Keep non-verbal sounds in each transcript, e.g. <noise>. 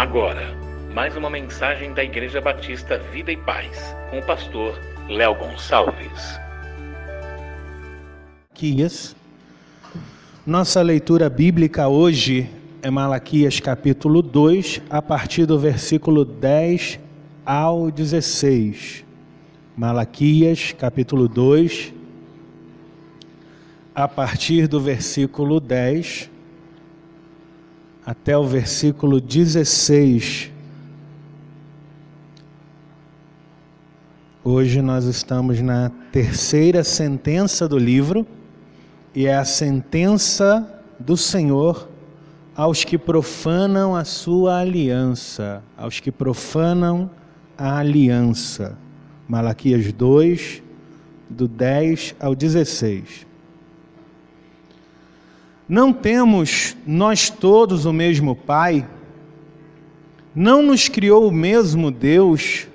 Agora, mais uma mensagem da Igreja Batista Vida e Paz, com o pastor Léo Gonçalves. Malaquias. Nossa leitura bíblica hoje é Malaquias capítulo 2, a partir do versículo 10 ao 16. Malaquias capítulo 2, a partir do versículo 10 até o versículo 16. Hoje nós estamos na terceira sentença do livro, e é a sentença do Senhor aos que profanam a sua aliança, aos que profanam a aliança. Malaquias 2, do 10 ao 16. Não temos nós todos o mesmo Pai? Não nos criou o mesmo Deus?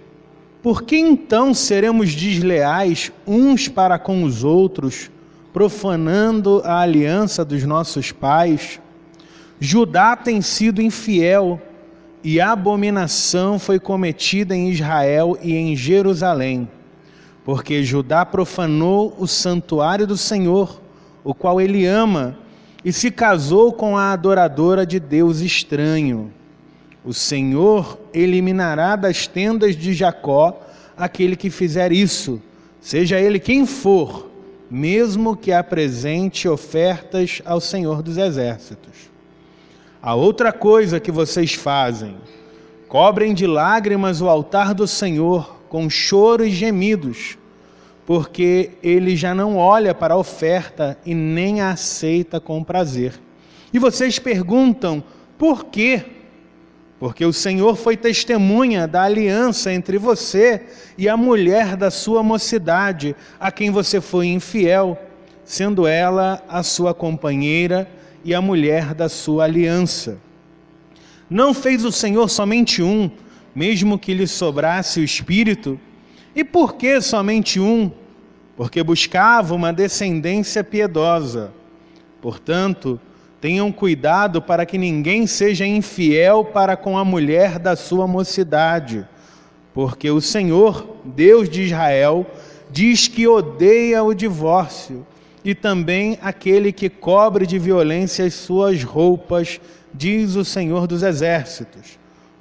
Por que então seremos desleais uns para com os outros, profanando a aliança dos nossos pais? Judá tem sido infiel e abominação foi cometida em Israel e em Jerusalém, porque Judá profanou o santuário do Senhor, o qual ele ama e se casou com a adoradora de Deus estranho. O Senhor eliminará das tendas de Jacó aquele que fizer isso, seja ele quem for, mesmo que apresente ofertas ao Senhor dos Exércitos. A outra coisa que vocês fazem, cobrem de lágrimas o altar do Senhor com choro e gemidos porque ele já não olha para a oferta e nem a aceita com prazer. E vocês perguntam, por quê? Porque o Senhor foi testemunha da aliança entre você e a mulher da sua mocidade, a quem você foi infiel, sendo ela a sua companheira e a mulher da sua aliança. Não fez o Senhor somente um, mesmo que lhe sobrasse o espírito? E por que somente um? Porque buscava uma descendência piedosa. Portanto, tenham cuidado para que ninguém seja infiel para com a mulher da sua mocidade, porque o Senhor, Deus de Israel, diz que odeia o divórcio e também aquele que cobre de violência as suas roupas, diz o Senhor dos Exércitos.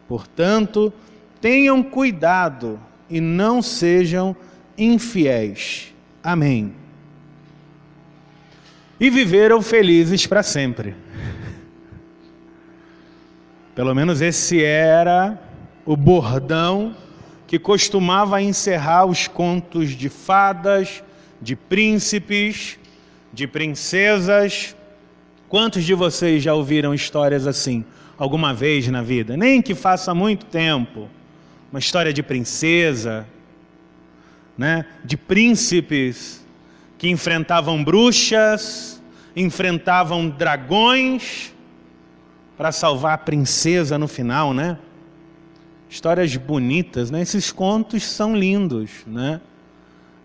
Portanto, tenham cuidado e não sejam infiéis. Amém. E viveram felizes para sempre. <laughs> Pelo menos esse era o bordão que costumava encerrar os contos de fadas, de príncipes, de princesas. Quantos de vocês já ouviram histórias assim alguma vez na vida? Nem que faça muito tempo. Uma história de princesa, né, de príncipes que enfrentavam bruxas, enfrentavam dragões para salvar a princesa no final, né? Histórias bonitas, né? Esses contos são lindos, né?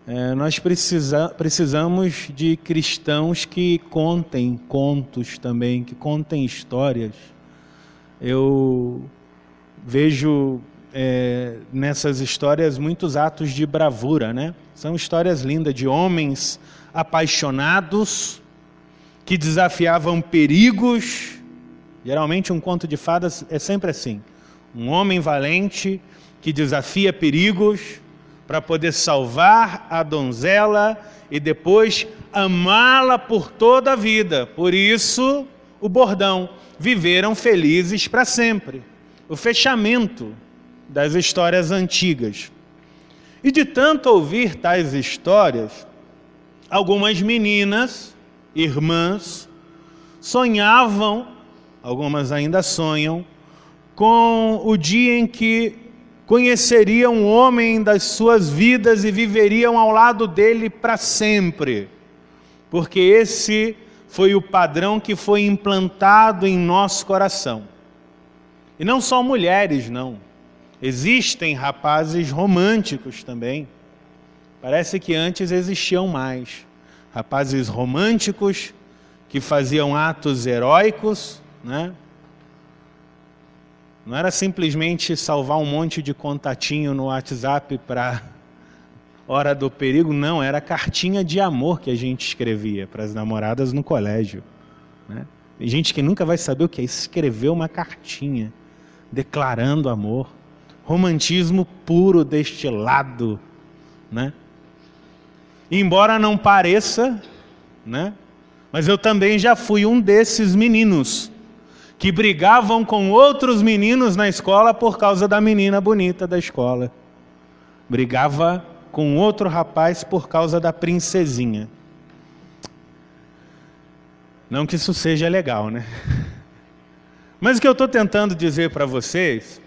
É, nós precisa, precisamos de cristãos que contem contos também, que contem histórias. Eu vejo é, nessas histórias muitos atos de bravura, né? São histórias lindas de homens apaixonados que desafiavam perigos. Geralmente um conto de fadas é sempre assim: um homem valente que desafia perigos para poder salvar a donzela e depois amá-la por toda a vida. Por isso, o bordão: viveram felizes para sempre. O fechamento das histórias antigas. E de tanto ouvir tais histórias, algumas meninas, irmãs, sonhavam, algumas ainda sonham, com o dia em que conheceriam um homem das suas vidas e viveriam ao lado dele para sempre. Porque esse foi o padrão que foi implantado em nosso coração. E não só mulheres, não. Existem rapazes românticos também. Parece que antes existiam mais. Rapazes românticos que faziam atos heróicos, né? Não era simplesmente salvar um monte de contatinho no WhatsApp para <laughs> hora do perigo, não, era cartinha de amor que a gente escrevia para as namoradas no colégio. Né? Tem gente que nunca vai saber o que é escrever uma cartinha declarando amor. Romantismo puro destilado, né? Embora não pareça, né? Mas eu também já fui um desses meninos que brigavam com outros meninos na escola por causa da menina bonita da escola. Brigava com outro rapaz por causa da princesinha. Não que isso seja legal, né? <laughs> Mas o que eu estou tentando dizer para vocês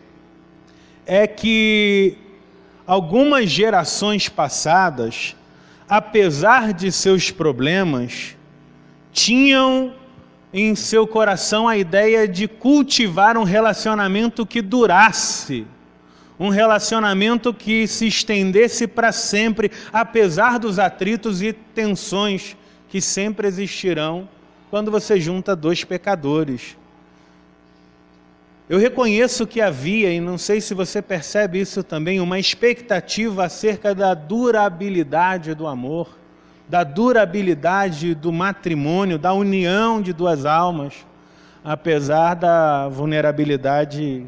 é que algumas gerações passadas, apesar de seus problemas, tinham em seu coração a ideia de cultivar um relacionamento que durasse, um relacionamento que se estendesse para sempre, apesar dos atritos e tensões que sempre existirão quando você junta dois pecadores. Eu reconheço que havia, e não sei se você percebe isso também, uma expectativa acerca da durabilidade do amor, da durabilidade do matrimônio, da união de duas almas, apesar da vulnerabilidade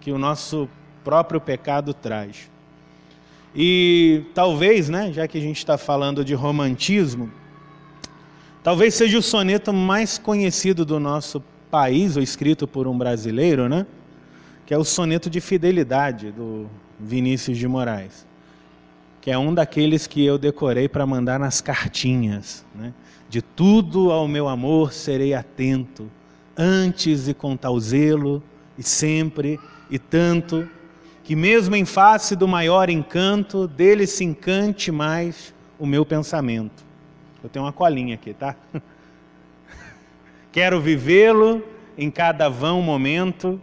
que o nosso próprio pecado traz. E talvez, né, já que a gente está falando de romantismo, talvez seja o soneto mais conhecido do nosso país, ou escrito por um brasileiro, né? Que é o soneto de fidelidade do Vinícius de Moraes, que é um daqueles que eu decorei para mandar nas cartinhas, né? De tudo ao meu amor serei atento, antes e com tal zelo, e sempre e tanto, que mesmo em face do maior encanto, dele se encante mais o meu pensamento. Eu tenho uma colinha aqui, tá? <laughs> Quero vivê-lo em cada vão momento,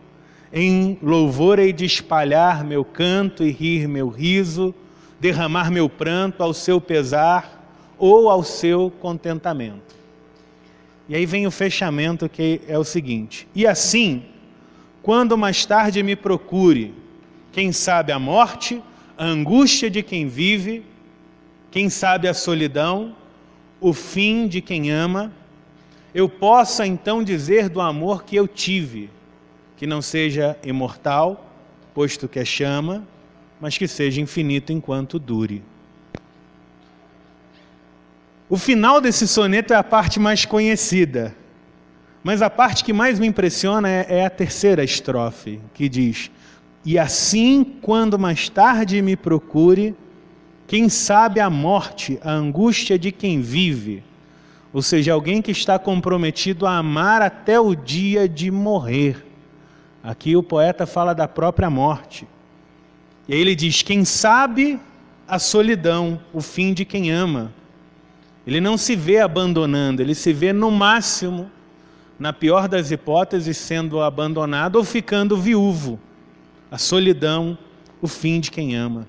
em louvor hei de espalhar meu canto e rir meu riso, derramar meu pranto ao seu pesar ou ao seu contentamento. E aí vem o fechamento que é o seguinte: e assim, quando mais tarde me procure, quem sabe a morte, a angústia de quem vive, quem sabe a solidão, o fim de quem ama, eu possa então dizer do amor que eu tive, que não seja imortal, posto que é chama, mas que seja infinito enquanto dure. O final desse soneto é a parte mais conhecida, mas a parte que mais me impressiona é, é a terceira estrofe, que diz: E assim, quando mais tarde me procure, quem sabe a morte, a angústia de quem vive, ou seja, alguém que está comprometido a amar até o dia de morrer. Aqui o poeta fala da própria morte. E aí ele diz: quem sabe a solidão, o fim de quem ama. Ele não se vê abandonando, ele se vê no máximo, na pior das hipóteses, sendo abandonado ou ficando viúvo. A solidão, o fim de quem ama.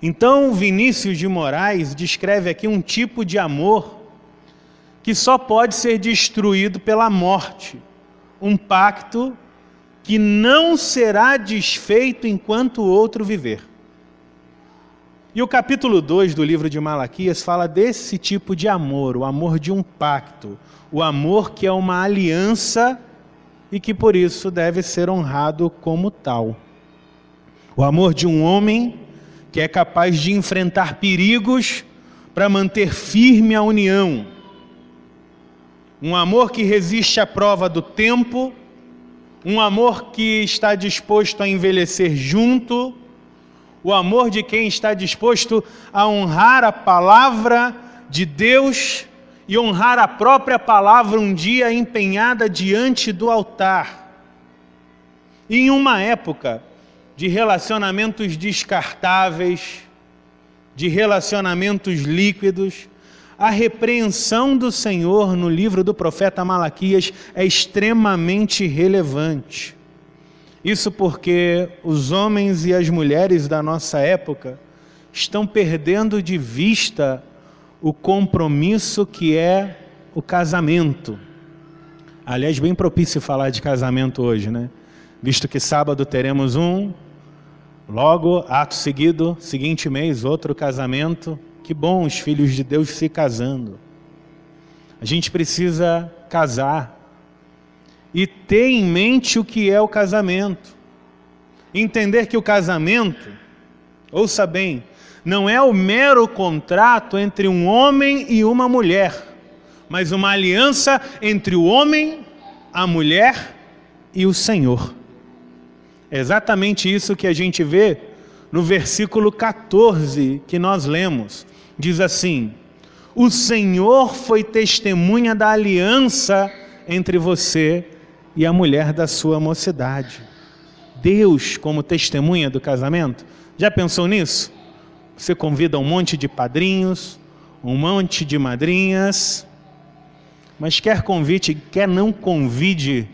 Então, Vinícius de Moraes descreve aqui um tipo de amor que só pode ser destruído pela morte. Um pacto que não será desfeito enquanto o outro viver. E o capítulo 2 do livro de Malaquias fala desse tipo de amor, o amor de um pacto, o amor que é uma aliança e que por isso deve ser honrado como tal. O amor de um homem que é capaz de enfrentar perigos para manter firme a união um amor que resiste à prova do tempo, um amor que está disposto a envelhecer junto, o amor de quem está disposto a honrar a palavra de Deus e honrar a própria palavra um dia empenhada diante do altar. Em uma época de relacionamentos descartáveis, de relacionamentos líquidos, a repreensão do Senhor no livro do profeta Malaquias é extremamente relevante. Isso porque os homens e as mulheres da nossa época estão perdendo de vista o compromisso que é o casamento. Aliás, bem propício falar de casamento hoje, né? visto que sábado teremos um, logo, ato seguido, seguinte mês, outro casamento. Que bom os filhos de Deus se casando. A gente precisa casar e ter em mente o que é o casamento. Entender que o casamento, ouça bem, não é o mero contrato entre um homem e uma mulher, mas uma aliança entre o homem, a mulher e o Senhor. É exatamente isso que a gente vê no versículo 14 que nós lemos. Diz assim: O Senhor foi testemunha da aliança entre você e a mulher da sua mocidade. Deus como testemunha do casamento. Já pensou nisso? Você convida um monte de padrinhos, um monte de madrinhas, mas quer convite, quer não convide,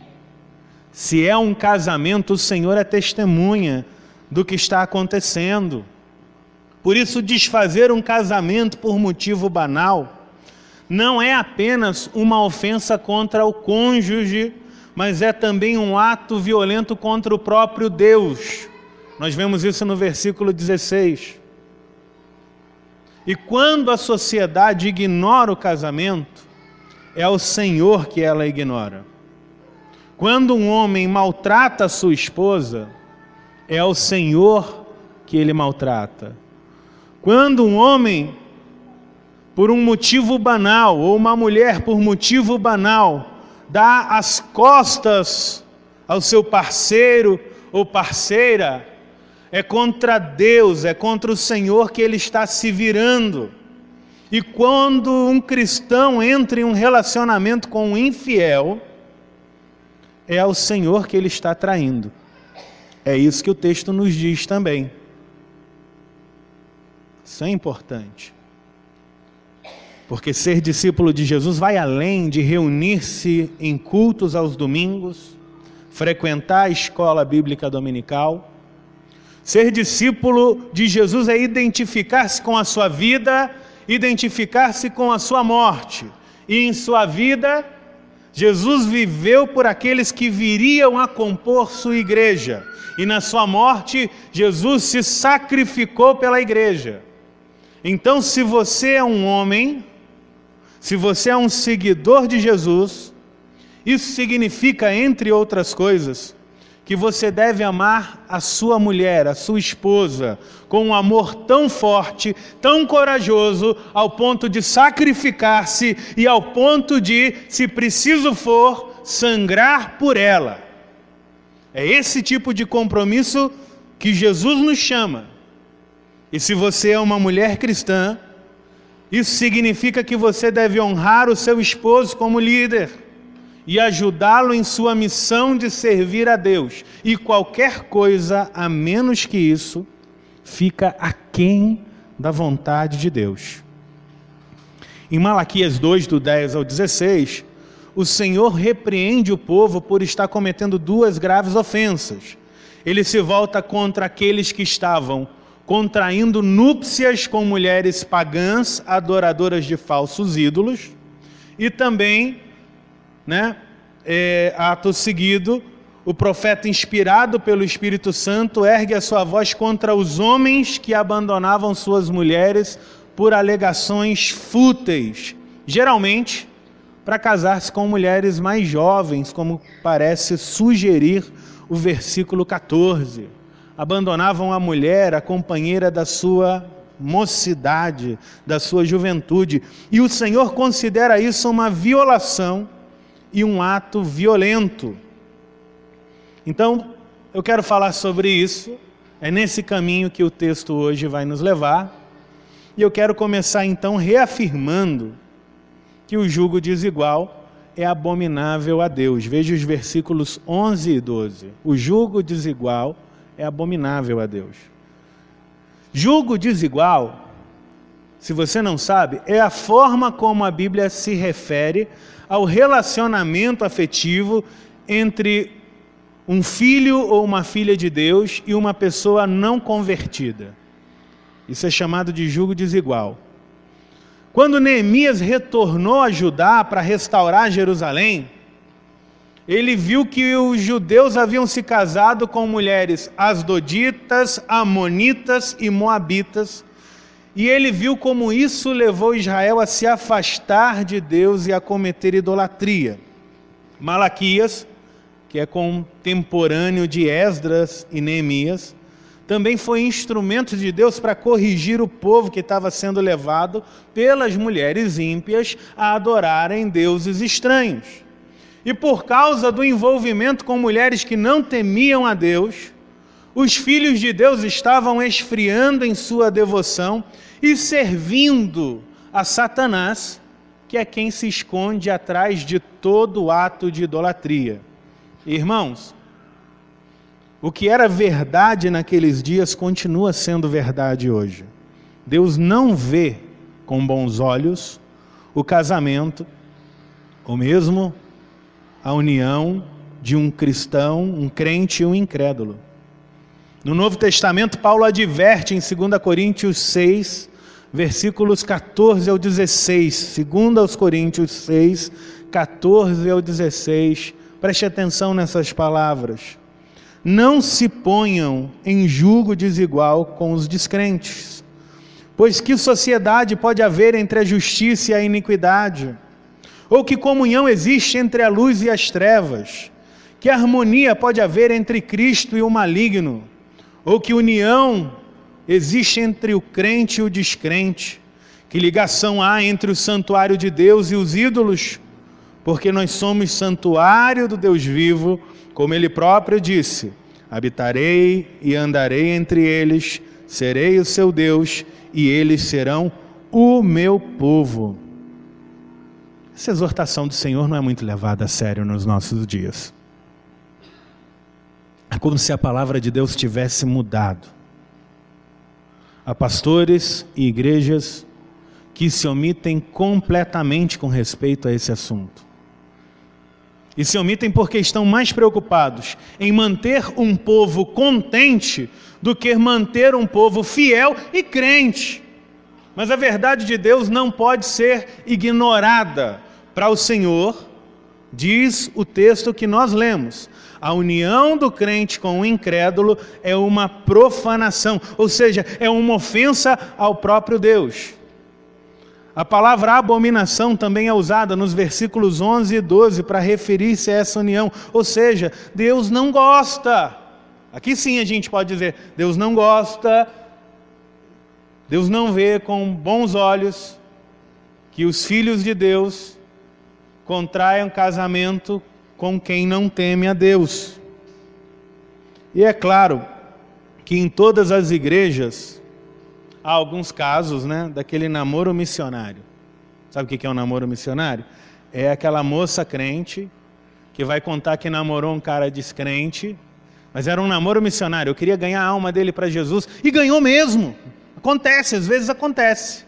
se é um casamento, o Senhor é testemunha do que está acontecendo. Por isso, desfazer um casamento por motivo banal não é apenas uma ofensa contra o cônjuge, mas é também um ato violento contra o próprio Deus. Nós vemos isso no versículo 16. E quando a sociedade ignora o casamento, é o Senhor que ela ignora. Quando um homem maltrata a sua esposa, é o Senhor que ele maltrata. Quando um homem, por um motivo banal, ou uma mulher, por motivo banal, dá as costas ao seu parceiro ou parceira, é contra Deus, é contra o Senhor que ele está se virando. E quando um cristão entra em um relacionamento com um infiel, é ao Senhor que ele está traindo. É isso que o texto nos diz também. Isso é importante. Porque ser discípulo de Jesus vai além de reunir-se em cultos aos domingos, frequentar a escola bíblica dominical Ser discípulo de Jesus é identificar-se com a sua vida, identificar-se com a sua morte. E em sua vida, Jesus viveu por aqueles que viriam a compor sua igreja. E na sua morte, Jesus se sacrificou pela igreja. Então, se você é um homem, se você é um seguidor de Jesus, isso significa, entre outras coisas, que você deve amar a sua mulher, a sua esposa, com um amor tão forte, tão corajoso, ao ponto de sacrificar-se e ao ponto de, se preciso for, sangrar por ela. É esse tipo de compromisso que Jesus nos chama. E se você é uma mulher cristã, isso significa que você deve honrar o seu esposo como líder e ajudá-lo em sua missão de servir a Deus. E qualquer coisa a menos que isso fica aquém da vontade de Deus. Em Malaquias 2, do 10 ao 16, o Senhor repreende o povo por estar cometendo duas graves ofensas. Ele se volta contra aqueles que estavam contraindo núpcias com mulheres pagãs, adoradoras de falsos ídolos, e também né, é, ato seguido, o profeta, inspirado pelo Espírito Santo, ergue a sua voz contra os homens que abandonavam suas mulheres por alegações fúteis, geralmente para casar-se com mulheres mais jovens, como parece sugerir o versículo 14. Abandonavam a mulher, a companheira da sua mocidade, da sua juventude, e o Senhor considera isso uma violação e um ato violento. Então, eu quero falar sobre isso, é nesse caminho que o texto hoje vai nos levar, e eu quero começar então reafirmando que o jugo desigual é abominável a Deus. Veja os versículos 11 e 12. O jugo desigual é abominável a Deus. Jugo desigual, se você não sabe, é a forma como a Bíblia se refere ao relacionamento afetivo entre um filho ou uma filha de Deus e uma pessoa não convertida. Isso é chamado de julgo desigual. Quando Neemias retornou a Judá para restaurar Jerusalém, ele viu que os judeus haviam se casado com mulheres asdoditas, amonitas e moabitas, e ele viu como isso levou Israel a se afastar de Deus e a cometer idolatria. Malaquias, que é contemporâneo de Esdras e Neemias, também foi instrumento de Deus para corrigir o povo que estava sendo levado pelas mulheres ímpias a adorarem deuses estranhos. E por causa do envolvimento com mulheres que não temiam a Deus, os filhos de Deus estavam esfriando em sua devoção e servindo a Satanás, que é quem se esconde atrás de todo ato de idolatria. Irmãos, o que era verdade naqueles dias continua sendo verdade hoje. Deus não vê com bons olhos o casamento, ou mesmo a união de um cristão, um crente e um incrédulo. No Novo Testamento, Paulo adverte em 2 Coríntios 6, versículos 14 ao 16. 2 Coríntios 6, 14 ao 16. Preste atenção nessas palavras. Não se ponham em julgo desigual com os descrentes, pois que sociedade pode haver entre a justiça e a iniquidade? Ou que comunhão existe entre a luz e as trevas? Que harmonia pode haver entre Cristo e o maligno? Ou que união existe entre o crente e o descrente? Que ligação há entre o santuário de Deus e os ídolos? Porque nós somos santuário do Deus vivo, como ele próprio disse: habitarei e andarei entre eles, serei o seu Deus e eles serão o meu povo. Essa exortação do Senhor não é muito levada a sério nos nossos dias. É como se a palavra de Deus tivesse mudado. Há pastores e igrejas que se omitem completamente com respeito a esse assunto. E se omitem porque estão mais preocupados em manter um povo contente do que manter um povo fiel e crente. Mas a verdade de Deus não pode ser ignorada para o Senhor, diz o texto que nós lemos. A união do crente com o incrédulo é uma profanação, ou seja, é uma ofensa ao próprio Deus. A palavra abominação também é usada nos versículos 11 e 12 para referir-se a essa união, ou seja, Deus não gosta. Aqui sim a gente pode dizer: Deus não gosta, Deus não vê com bons olhos que os filhos de Deus contraiam casamento com quem não teme a Deus. E é claro que em todas as igrejas há alguns casos, né, daquele namoro missionário. Sabe o que é um namoro missionário? É aquela moça crente que vai contar que namorou um cara descrente, mas era um namoro missionário. Eu queria ganhar a alma dele para Jesus e ganhou mesmo. Acontece, às vezes acontece.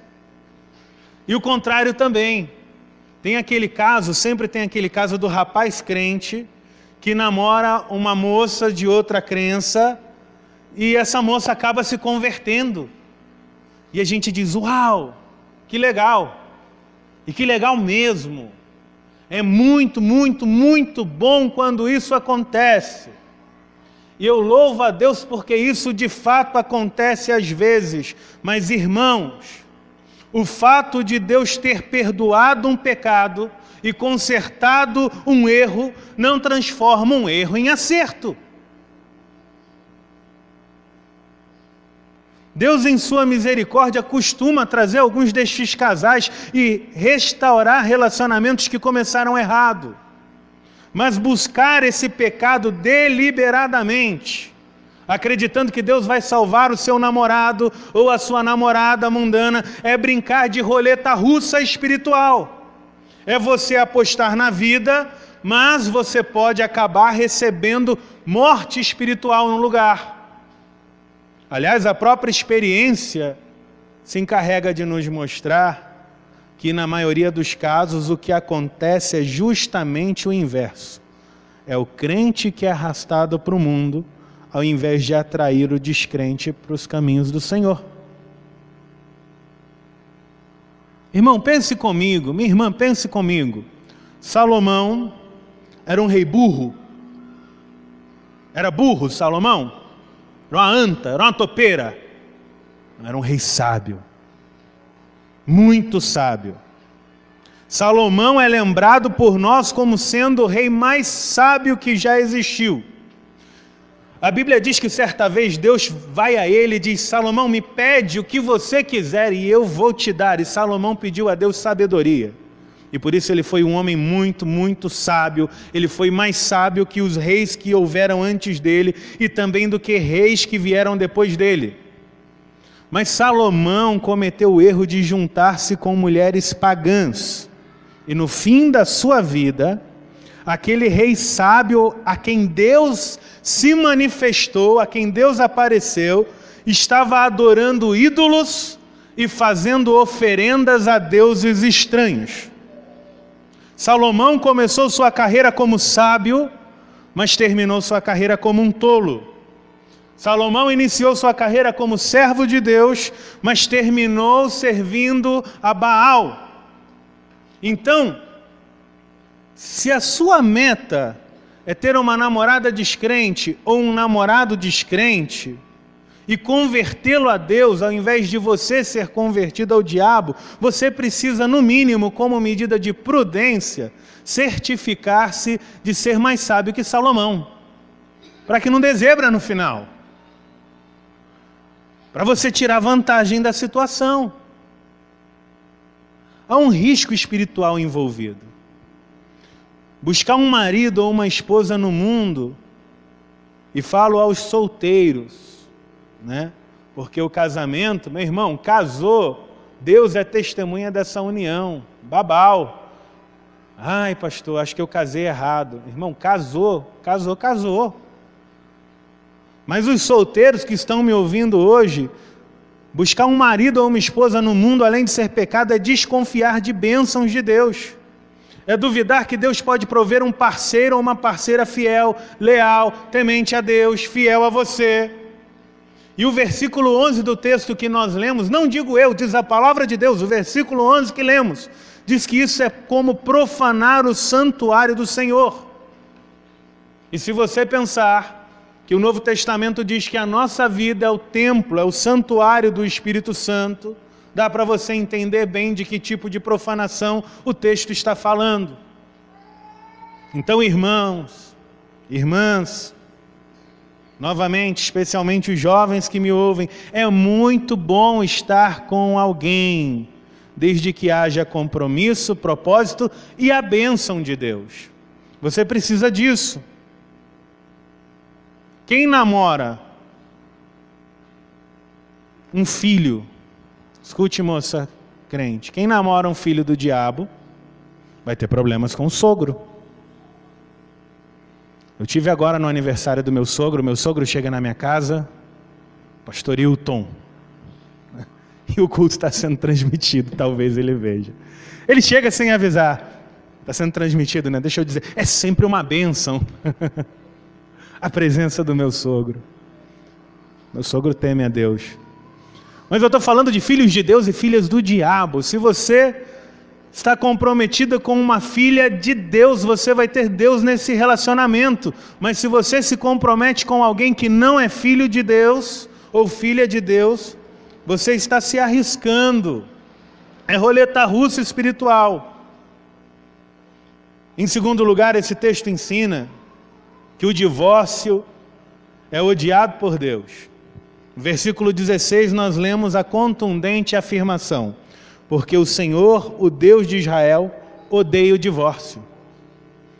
E o contrário também. Tem aquele caso, sempre tem aquele caso do rapaz crente que namora uma moça de outra crença e essa moça acaba se convertendo. E a gente diz: Uau, que legal! E que legal mesmo! É muito, muito, muito bom quando isso acontece. E eu louvo a Deus porque isso de fato acontece às vezes. Mas, irmãos, o fato de Deus ter perdoado um pecado e consertado um erro não transforma um erro em acerto. Deus, em sua misericórdia, costuma trazer alguns destes casais e restaurar relacionamentos que começaram errado. Mas buscar esse pecado deliberadamente acreditando que Deus vai salvar o seu namorado ou a sua namorada mundana, é brincar de roleta russa espiritual. É você apostar na vida, mas você pode acabar recebendo morte espiritual no lugar. Aliás, a própria experiência se encarrega de nos mostrar que, na maioria dos casos, o que acontece é justamente o inverso. É o crente que é arrastado para o mundo ao invés de atrair o descrente para os caminhos do Senhor. Irmão, pense comigo, minha irmã, pense comigo. Salomão Era um rei burro? Era burro Salomão? Era uma anta, era uma topeira? Era um rei sábio. Muito sábio. Salomão é lembrado por nós como sendo o rei mais sábio que já existiu. A Bíblia diz que certa vez Deus vai a ele e diz: Salomão, me pede o que você quiser e eu vou te dar. E Salomão pediu a Deus sabedoria. E por isso ele foi um homem muito, muito sábio. Ele foi mais sábio que os reis que houveram antes dele e também do que reis que vieram depois dele. Mas Salomão cometeu o erro de juntar-se com mulheres pagãs. E no fim da sua vida, aquele rei sábio a quem Deus se manifestou, a quem Deus apareceu, estava adorando ídolos e fazendo oferendas a deuses estranhos. Salomão começou sua carreira como sábio, mas terminou sua carreira como um tolo. Salomão iniciou sua carreira como servo de Deus, mas terminou servindo a Baal. Então, se a sua meta é ter uma namorada descrente ou um namorado descrente e convertê-lo a Deus ao invés de você ser convertido ao diabo, você precisa, no mínimo, como medida de prudência, certificar-se de ser mais sábio que Salomão, para que não dê zebra no final, para você tirar vantagem da situação. Há um risco espiritual envolvido. Buscar um marido ou uma esposa no mundo, e falo aos solteiros, né? Porque o casamento, meu irmão, casou, Deus é testemunha dessa união, babau. Ai, pastor, acho que eu casei errado. Irmão, casou, casou, casou. Mas os solteiros que estão me ouvindo hoje, buscar um marido ou uma esposa no mundo, além de ser pecado, é desconfiar de bênçãos de Deus é duvidar que Deus pode prover um parceiro ou uma parceira fiel, leal, temente a Deus, fiel a você. E o versículo 11 do texto que nós lemos, não digo eu, diz a palavra de Deus, o versículo 11 que lemos, diz que isso é como profanar o santuário do Senhor. E se você pensar que o Novo Testamento diz que a nossa vida é o templo, é o santuário do Espírito Santo, dá para você entender bem de que tipo de profanação o texto está falando. Então, irmãos, irmãs, novamente, especialmente os jovens que me ouvem, é muito bom estar com alguém, desde que haja compromisso, propósito e a bênção de Deus. Você precisa disso. Quem namora um filho Escute, moça crente: quem namora um filho do diabo vai ter problemas com o sogro. Eu tive agora no aniversário do meu sogro, meu sogro chega na minha casa, pastor Hilton, <laughs> e o culto está sendo transmitido, talvez ele veja. Ele chega sem avisar, está sendo transmitido, né? Deixa eu dizer, é sempre uma bênção <laughs> a presença do meu sogro. Meu sogro teme a Deus. Mas eu estou falando de filhos de Deus e filhas do diabo. Se você está comprometida com uma filha de Deus, você vai ter Deus nesse relacionamento. Mas se você se compromete com alguém que não é filho de Deus ou filha de Deus, você está se arriscando. É roleta russa espiritual. Em segundo lugar, esse texto ensina que o divórcio é odiado por Deus. Versículo 16, nós lemos a contundente afirmação: Porque o Senhor, o Deus de Israel, odeia o divórcio.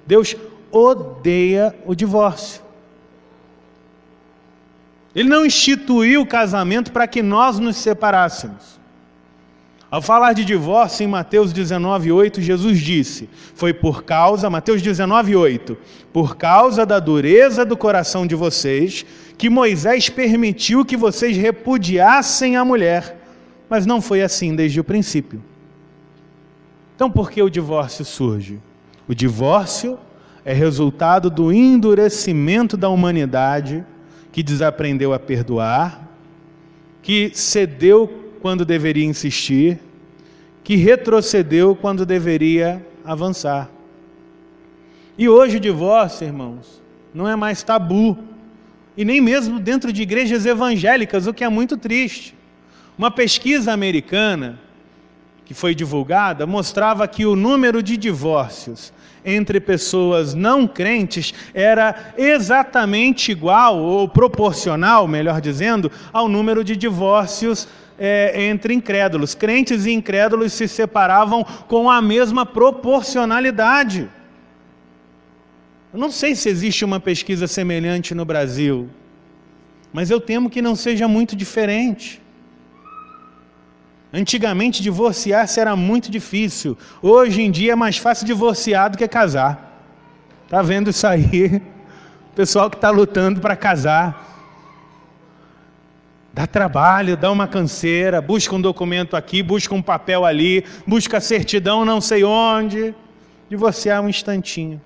Deus odeia o divórcio. Ele não instituiu o casamento para que nós nos separássemos. Ao falar de divórcio em Mateus 19:8, Jesus disse: Foi por causa, Mateus 19:8, por causa da dureza do coração de vocês, que Moisés permitiu que vocês repudiassem a mulher, mas não foi assim desde o princípio. Então, por que o divórcio surge? O divórcio é resultado do endurecimento da humanidade que desaprendeu a perdoar, que cedeu quando deveria insistir, que retrocedeu quando deveria avançar. E hoje o divórcio, irmãos, não é mais tabu. E nem mesmo dentro de igrejas evangélicas, o que é muito triste. Uma pesquisa americana que foi divulgada mostrava que o número de divórcios entre pessoas não crentes era exatamente igual, ou proporcional, melhor dizendo, ao número de divórcios é, entre incrédulos. Crentes e incrédulos se separavam com a mesma proporcionalidade. Eu não sei se existe uma pesquisa semelhante no Brasil, mas eu temo que não seja muito diferente. Antigamente divorciar-se era muito difícil. Hoje em dia é mais fácil divorciar do que casar. Tá vendo isso aí? <laughs> O pessoal que está lutando para casar. Dá trabalho, dá uma canseira, busca um documento aqui, busca um papel ali, busca certidão não sei onde. Divorciar um instantinho.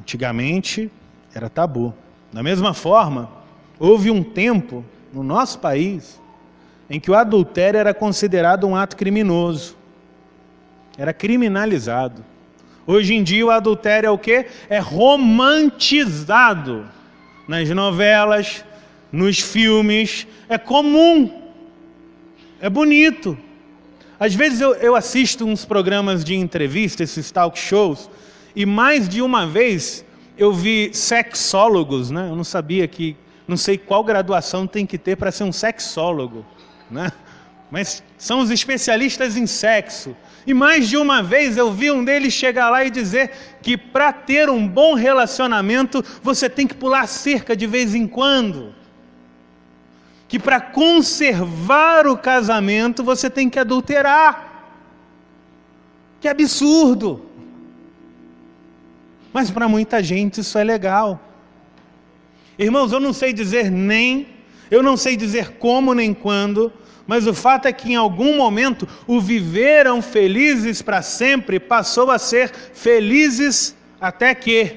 Antigamente era tabu. Da mesma forma, houve um tempo no nosso país em que o adultério era considerado um ato criminoso. Era criminalizado. Hoje em dia o adultério é o quê? É romantizado nas novelas, nos filmes, é comum. É bonito. Às vezes eu, eu assisto uns programas de entrevista, esses talk shows, e mais de uma vez eu vi sexólogos, né? Eu não sabia que não sei qual graduação tem que ter para ser um sexólogo, né? Mas são os especialistas em sexo. E mais de uma vez eu vi um deles chegar lá e dizer que para ter um bom relacionamento você tem que pular cerca de vez em quando. Que para conservar o casamento você tem que adulterar. Que absurdo! Mas para muita gente isso é legal. Irmãos, eu não sei dizer nem, eu não sei dizer como nem quando, mas o fato é que em algum momento o viveram felizes para sempre passou a ser felizes até que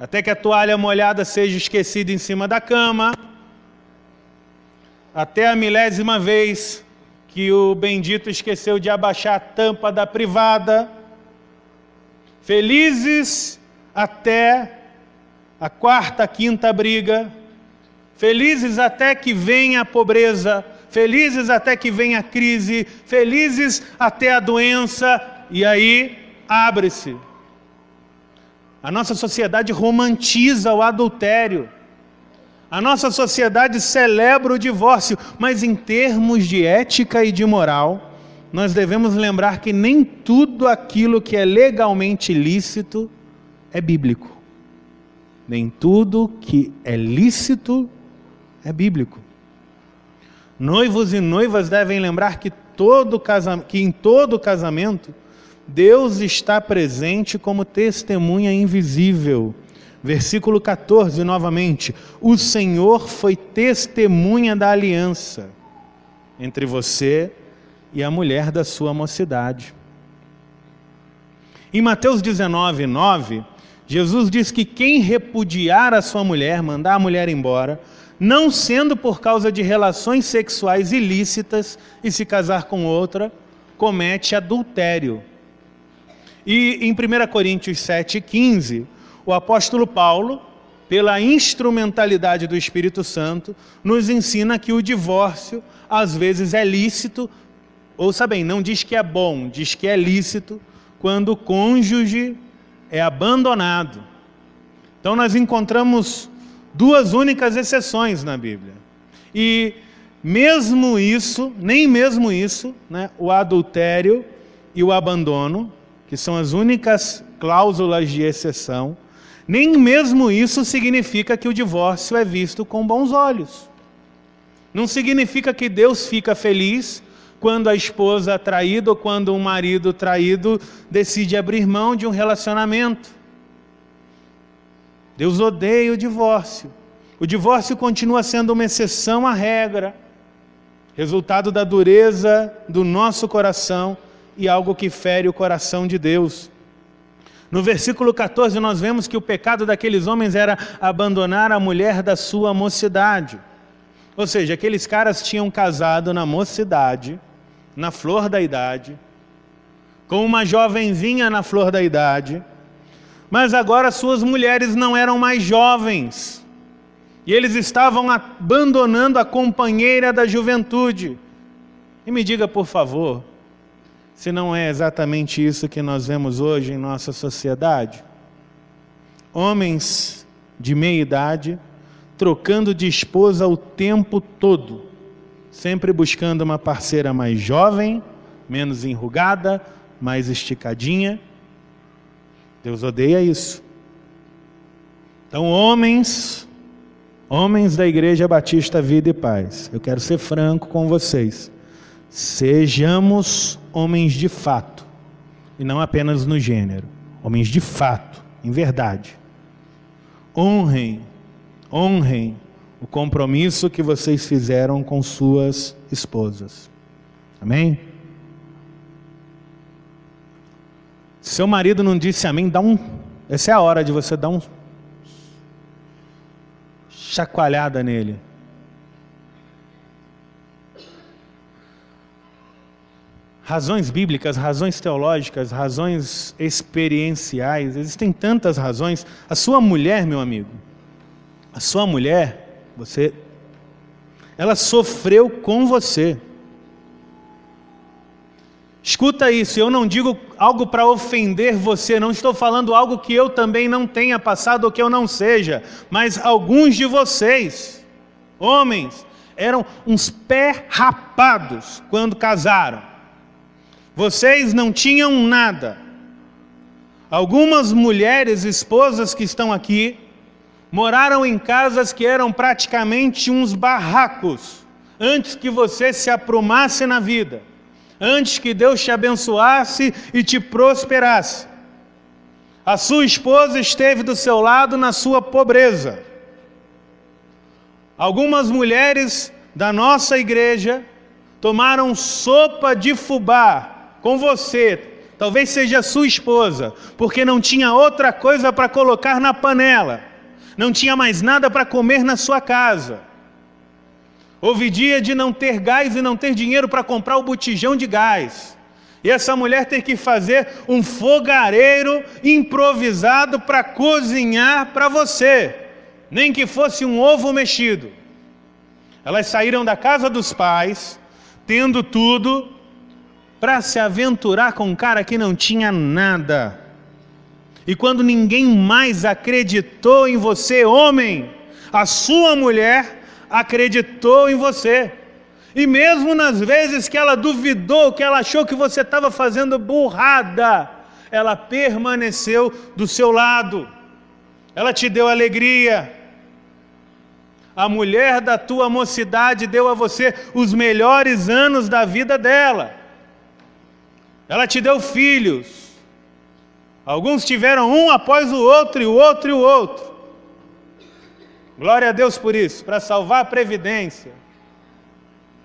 até que a toalha molhada seja esquecida em cima da cama, até a milésima vez que o bendito esqueceu de abaixar a tampa da privada. Felizes até a quarta, quinta briga. Felizes até que venha a pobreza, felizes até que venha a crise, felizes até a doença, e aí abre-se. A nossa sociedade romantiza o adultério. A nossa sociedade celebra o divórcio, mas em termos de ética e de moral, nós devemos lembrar que nem tudo aquilo que é legalmente lícito é bíblico nem tudo que é lícito é bíblico. Noivos e noivas devem lembrar que, todo que em todo casamento Deus está presente como testemunha invisível. Versículo 14, novamente. O Senhor foi testemunha da aliança entre você e a mulher da sua mocidade. Em Mateus 19, 9, Jesus diz que quem repudiar a sua mulher, mandar a mulher embora, não sendo por causa de relações sexuais ilícitas e se casar com outra, comete adultério. E em 1 Coríntios 7,15, o apóstolo Paulo, pela instrumentalidade do Espírito Santo, nos ensina que o divórcio às vezes é lícito, ouça bem, não diz que é bom, diz que é lícito, quando o cônjuge é abandonado. Então nós encontramos duas únicas exceções na Bíblia. E mesmo isso, nem mesmo isso, né, o adultério e o abandono, que são as únicas cláusulas de exceção, nem mesmo isso significa que o divórcio é visto com bons olhos. Não significa que Deus fica feliz quando a esposa traída ou quando um marido traído decide abrir mão de um relacionamento. Deus odeia o divórcio. O divórcio continua sendo uma exceção à regra, resultado da dureza do nosso coração e algo que fere o coração de Deus. No versículo 14, nós vemos que o pecado daqueles homens era abandonar a mulher da sua mocidade. Ou seja, aqueles caras tinham casado na mocidade na flor da idade, com uma jovenzinha na flor da idade, mas agora suas mulheres não eram mais jovens. E eles estavam abandonando a companheira da juventude. E me diga, por favor, se não é exatamente isso que nós vemos hoje em nossa sociedade? Homens de meia idade trocando de esposa o tempo todo, sempre buscando uma parceira mais jovem, menos enrugada, mais esticadinha. Deus odeia isso. Então, homens, homens da Igreja Batista Vida e Paz, eu quero ser franco com vocês. Sejamos homens de fato, e não apenas no gênero, homens de fato, em verdade. Honrem, honrem o compromisso que vocês fizeram com suas esposas. Amém? Seu marido não disse amém, dá um. Essa é a hora de você dar um chacoalhada nele. razões bíblicas, razões teológicas, razões experienciais, existem tantas razões. A sua mulher, meu amigo, a sua mulher, você, ela sofreu com você. Escuta isso, eu não digo algo para ofender você, não estou falando algo que eu também não tenha passado ou que eu não seja, mas alguns de vocês, homens, eram uns pé rapados quando casaram. Vocês não tinham nada. Algumas mulheres, esposas que estão aqui, moraram em casas que eram praticamente uns barracos, antes que você se aprumasse na vida, antes que Deus te abençoasse e te prosperasse. A sua esposa esteve do seu lado na sua pobreza. Algumas mulheres da nossa igreja tomaram sopa de fubá com você, talvez seja sua esposa, porque não tinha outra coisa para colocar na panela, não tinha mais nada para comer na sua casa. Houve dia de não ter gás e não ter dinheiro para comprar o botijão de gás. E essa mulher ter que fazer um fogareiro improvisado para cozinhar para você, nem que fosse um ovo mexido. Elas saíram da casa dos pais, tendo tudo, para se aventurar com um cara que não tinha nada. E quando ninguém mais acreditou em você, homem, a sua mulher acreditou em você. E mesmo nas vezes que ela duvidou, que ela achou que você estava fazendo burrada, ela permaneceu do seu lado. Ela te deu alegria. A mulher da tua mocidade deu a você os melhores anos da vida dela. Ela te deu filhos. Alguns tiveram um após o outro, e o outro e o outro. Glória a Deus por isso, para salvar a previdência.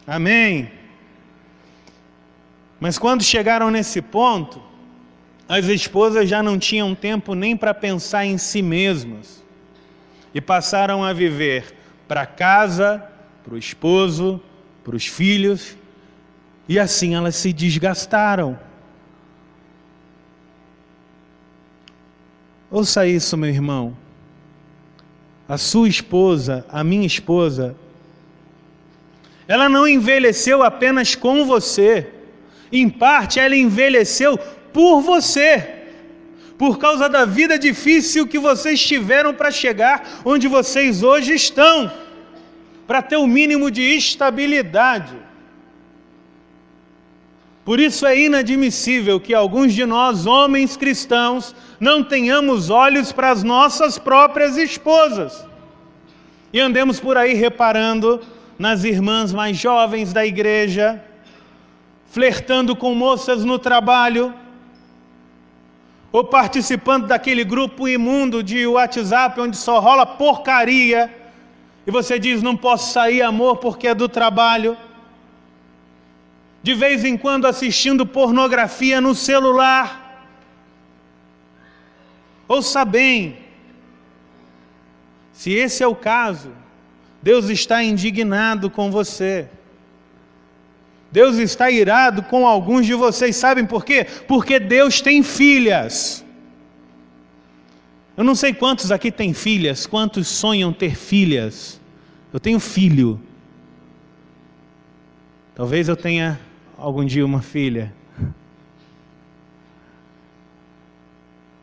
Amém. Mas quando chegaram nesse ponto, as esposas já não tinham tempo nem para pensar em si mesmas e passaram a viver para casa, para o esposo, para os filhos, e assim elas se desgastaram. Ouça isso, meu irmão. A sua esposa, a minha esposa, ela não envelheceu apenas com você. Em parte, ela envelheceu por você. Por causa da vida difícil que vocês tiveram para chegar onde vocês hoje estão. Para ter o mínimo de estabilidade. Por isso é inadmissível que alguns de nós, homens cristãos, não tenhamos olhos para as nossas próprias esposas e andemos por aí reparando nas irmãs mais jovens da igreja, flertando com moças no trabalho, ou participando daquele grupo imundo de WhatsApp onde só rola porcaria, e você diz: não posso sair, amor, porque é do trabalho de vez em quando assistindo pornografia no celular. Ouça bem, se esse é o caso, Deus está indignado com você. Deus está irado com alguns de vocês, sabem por quê? Porque Deus tem filhas. Eu não sei quantos aqui têm filhas, quantos sonham ter filhas. Eu tenho filho. Talvez eu tenha algum dia uma filha.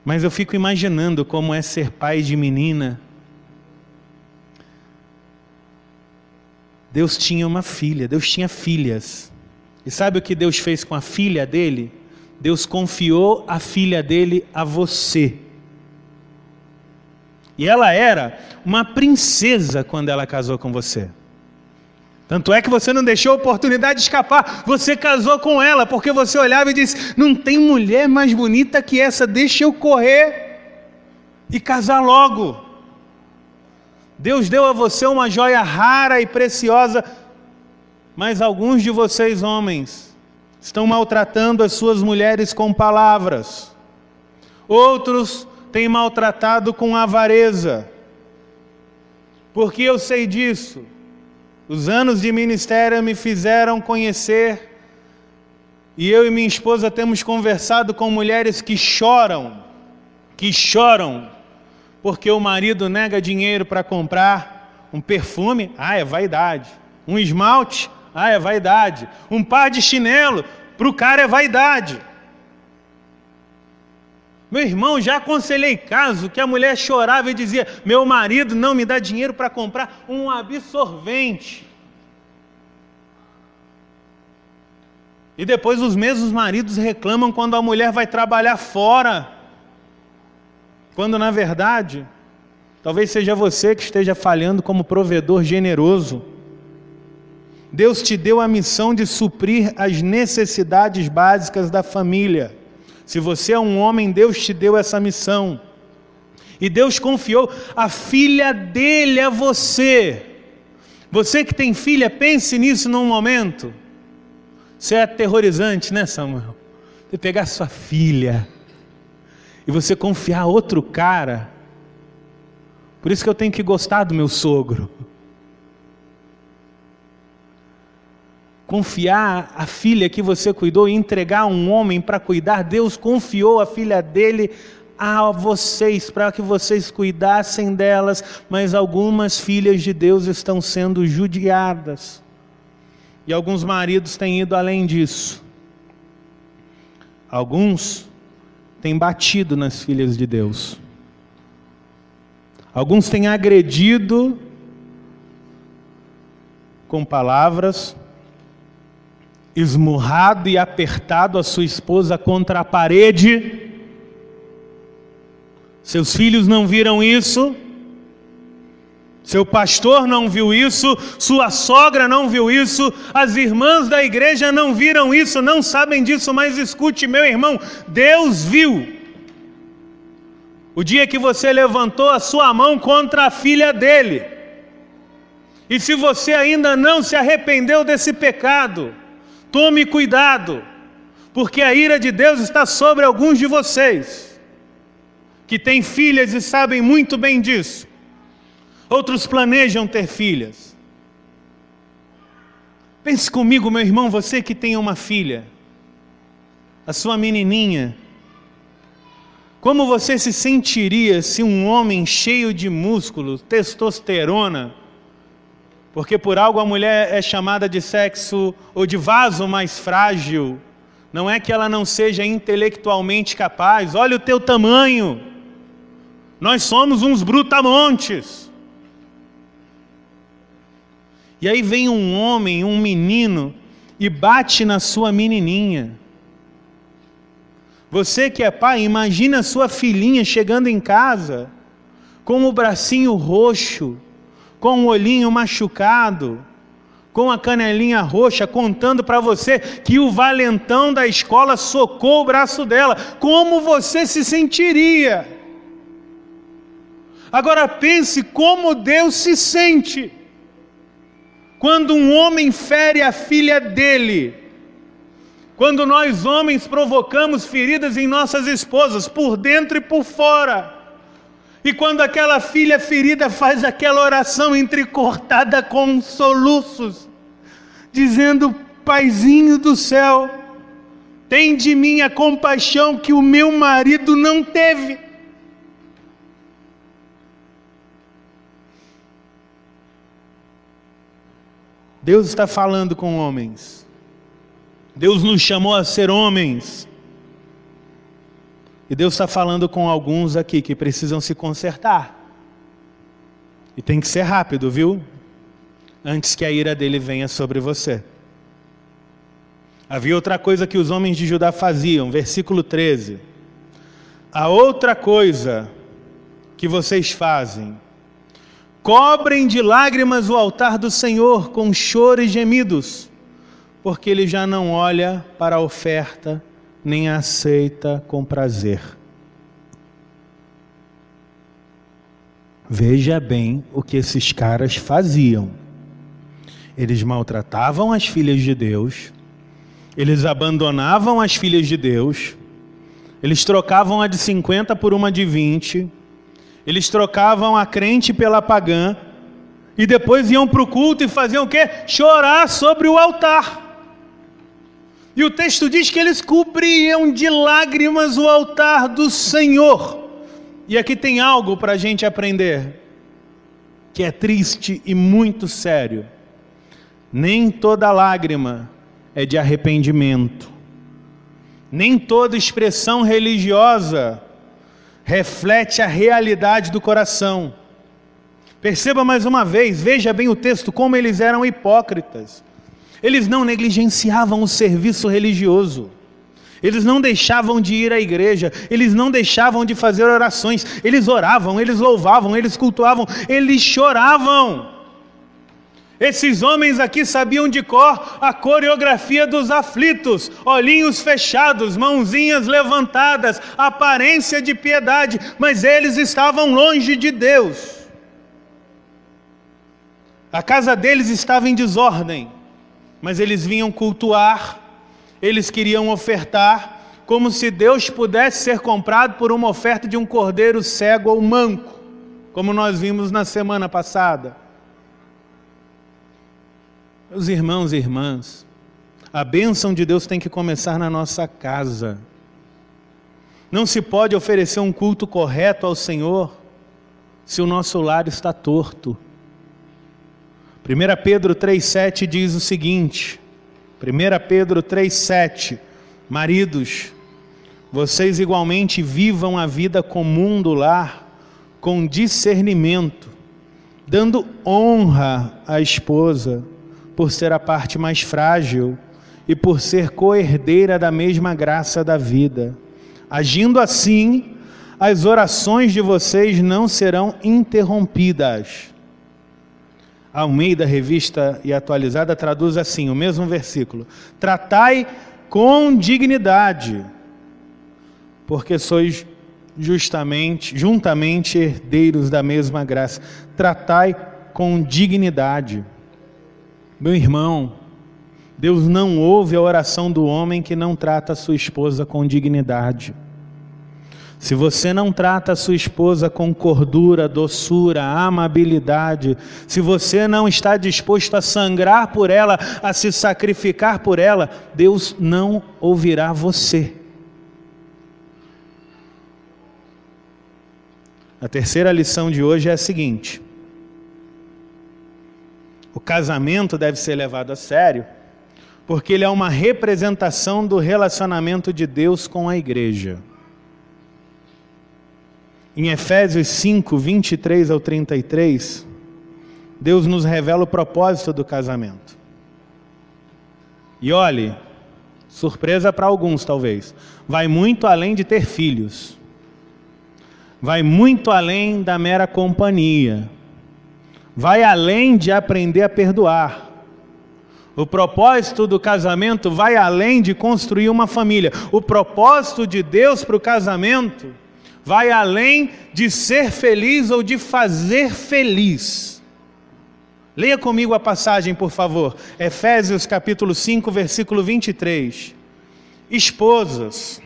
Mas eu fico imaginando como é ser pai de menina. Deus tinha uma filha, Deus tinha filhas. E sabe o que Deus fez com a filha dele? Deus confiou a filha dele a você. E ela era uma princesa quando ela casou com você. Tanto é que você não deixou a oportunidade de escapar, você casou com ela, porque você olhava e disse: Não tem mulher mais bonita que essa, deixa eu correr e casar logo. Deus deu a você uma joia rara e preciosa, mas alguns de vocês, homens, estão maltratando as suas mulheres com palavras, outros tem maltratado com avareza. Porque eu sei disso. Os anos de ministério me fizeram conhecer, e eu e minha esposa temos conversado com mulheres que choram, que choram, porque o marido nega dinheiro para comprar um perfume, ah, é vaidade. Um esmalte, ah, é vaidade. Um par de chinelo, para o cara é vaidade. Meu irmão, já aconselhei caso que a mulher chorava e dizia: Meu marido não me dá dinheiro para comprar um absorvente. E depois os mesmos maridos reclamam quando a mulher vai trabalhar fora. Quando na verdade, talvez seja você que esteja falhando como provedor generoso. Deus te deu a missão de suprir as necessidades básicas da família. Se você é um homem, Deus te deu essa missão. E Deus confiou a filha dele a você. Você que tem filha, pense nisso num momento. Isso é aterrorizante, né, Samuel? Você pegar sua filha e você confiar a outro cara. Por isso que eu tenho que gostar do meu sogro. Confiar a filha que você cuidou e entregar um homem para cuidar, Deus confiou a filha dele a vocês para que vocês cuidassem delas, mas algumas filhas de Deus estão sendo judiadas. E alguns maridos têm ido além disso. Alguns têm batido nas filhas de Deus. Alguns têm agredido com palavras, esmurrado e apertado a sua esposa contra a parede. Seus filhos não viram isso, seu pastor não viu isso, sua sogra não viu isso, as irmãs da igreja não viram isso, não sabem disso, mas escute, meu irmão, Deus viu. O dia que você levantou a sua mão contra a filha dele, e se você ainda não se arrependeu desse pecado, Tome cuidado, porque a ira de Deus está sobre alguns de vocês, que têm filhas e sabem muito bem disso. Outros planejam ter filhas. Pense comigo, meu irmão, você que tem uma filha, a sua menininha, como você se sentiria se um homem cheio de músculos, testosterona, porque por algo a mulher é chamada de sexo ou de vaso mais frágil. Não é que ela não seja intelectualmente capaz. Olha o teu tamanho. Nós somos uns brutamontes. E aí vem um homem, um menino, e bate na sua menininha. Você que é pai, imagina a sua filhinha chegando em casa com o bracinho roxo, com o olhinho machucado, com a canelinha roxa, contando para você que o valentão da escola socou o braço dela. Como você se sentiria? Agora pense como Deus se sente quando um homem fere a filha dele. Quando nós homens provocamos feridas em nossas esposas, por dentro e por fora. E quando aquela filha ferida faz aquela oração entrecortada com soluços, dizendo: Paizinho do céu, tem de mim a compaixão que o meu marido não teve. Deus está falando com homens. Deus nos chamou a ser homens. E Deus está falando com alguns aqui que precisam se consertar. E tem que ser rápido, viu? Antes que a ira dele venha sobre você. Havia outra coisa que os homens de Judá faziam, versículo 13. A outra coisa que vocês fazem, cobrem de lágrimas o altar do Senhor com choro e gemidos, porque ele já não olha para a oferta nem a aceita com prazer. Veja bem o que esses caras faziam. Eles maltratavam as filhas de Deus, eles abandonavam as filhas de Deus, eles trocavam a de 50 por uma de 20, eles trocavam a crente pela pagã, e depois iam para o culto e faziam o quê? Chorar sobre o altar. E o texto diz que eles cobriam de lágrimas o altar do Senhor. E aqui tem algo para a gente aprender, que é triste e muito sério. Nem toda lágrima é de arrependimento. Nem toda expressão religiosa reflete a realidade do coração. Perceba mais uma vez, veja bem o texto, como eles eram hipócritas. Eles não negligenciavam o serviço religioso. Eles não deixavam de ir à igreja, eles não deixavam de fazer orações, eles oravam, eles louvavam, eles cultuavam, eles choravam. Esses homens aqui sabiam de cor a coreografia dos aflitos, olhinhos fechados, mãozinhas levantadas, aparência de piedade, mas eles estavam longe de Deus. A casa deles estava em desordem, mas eles vinham cultuar, eles queriam ofertar, como se Deus pudesse ser comprado por uma oferta de um cordeiro cego ou manco, como nós vimos na semana passada. Meus irmãos e irmãs, a bênção de Deus tem que começar na nossa casa. Não se pode oferecer um culto correto ao Senhor se o nosso lar está torto. 1 Pedro 3,7 diz o seguinte: 1 Pedro 3,7 Maridos, vocês igualmente vivam a vida comum do lar com discernimento, dando honra à esposa por ser a parte mais frágil e por ser co-herdeira da mesma graça da vida. Agindo assim, as orações de vocês não serão interrompidas. Almeida, revista e atualizada, traduz assim: o mesmo versículo. Tratai com dignidade, porque sois justamente, juntamente herdeiros da mesma graça. Tratai com dignidade. Meu irmão, Deus não ouve a oração do homem que não trata a sua esposa com dignidade. Se você não trata a sua esposa com cordura, doçura, amabilidade, se você não está disposto a sangrar por ela, a se sacrificar por ela, Deus não ouvirá você. A terceira lição de hoje é a seguinte: o casamento deve ser levado a sério, porque ele é uma representação do relacionamento de Deus com a igreja. Em Efésios 5, 23 ao 33, Deus nos revela o propósito do casamento. E olhe, surpresa para alguns talvez, vai muito além de ter filhos, vai muito além da mera companhia, vai além de aprender a perdoar. O propósito do casamento vai além de construir uma família. O propósito de Deus para o casamento vai além de ser feliz ou de fazer feliz. Leia comigo a passagem, por favor. Efésios capítulo 5, versículo 23. Esposas,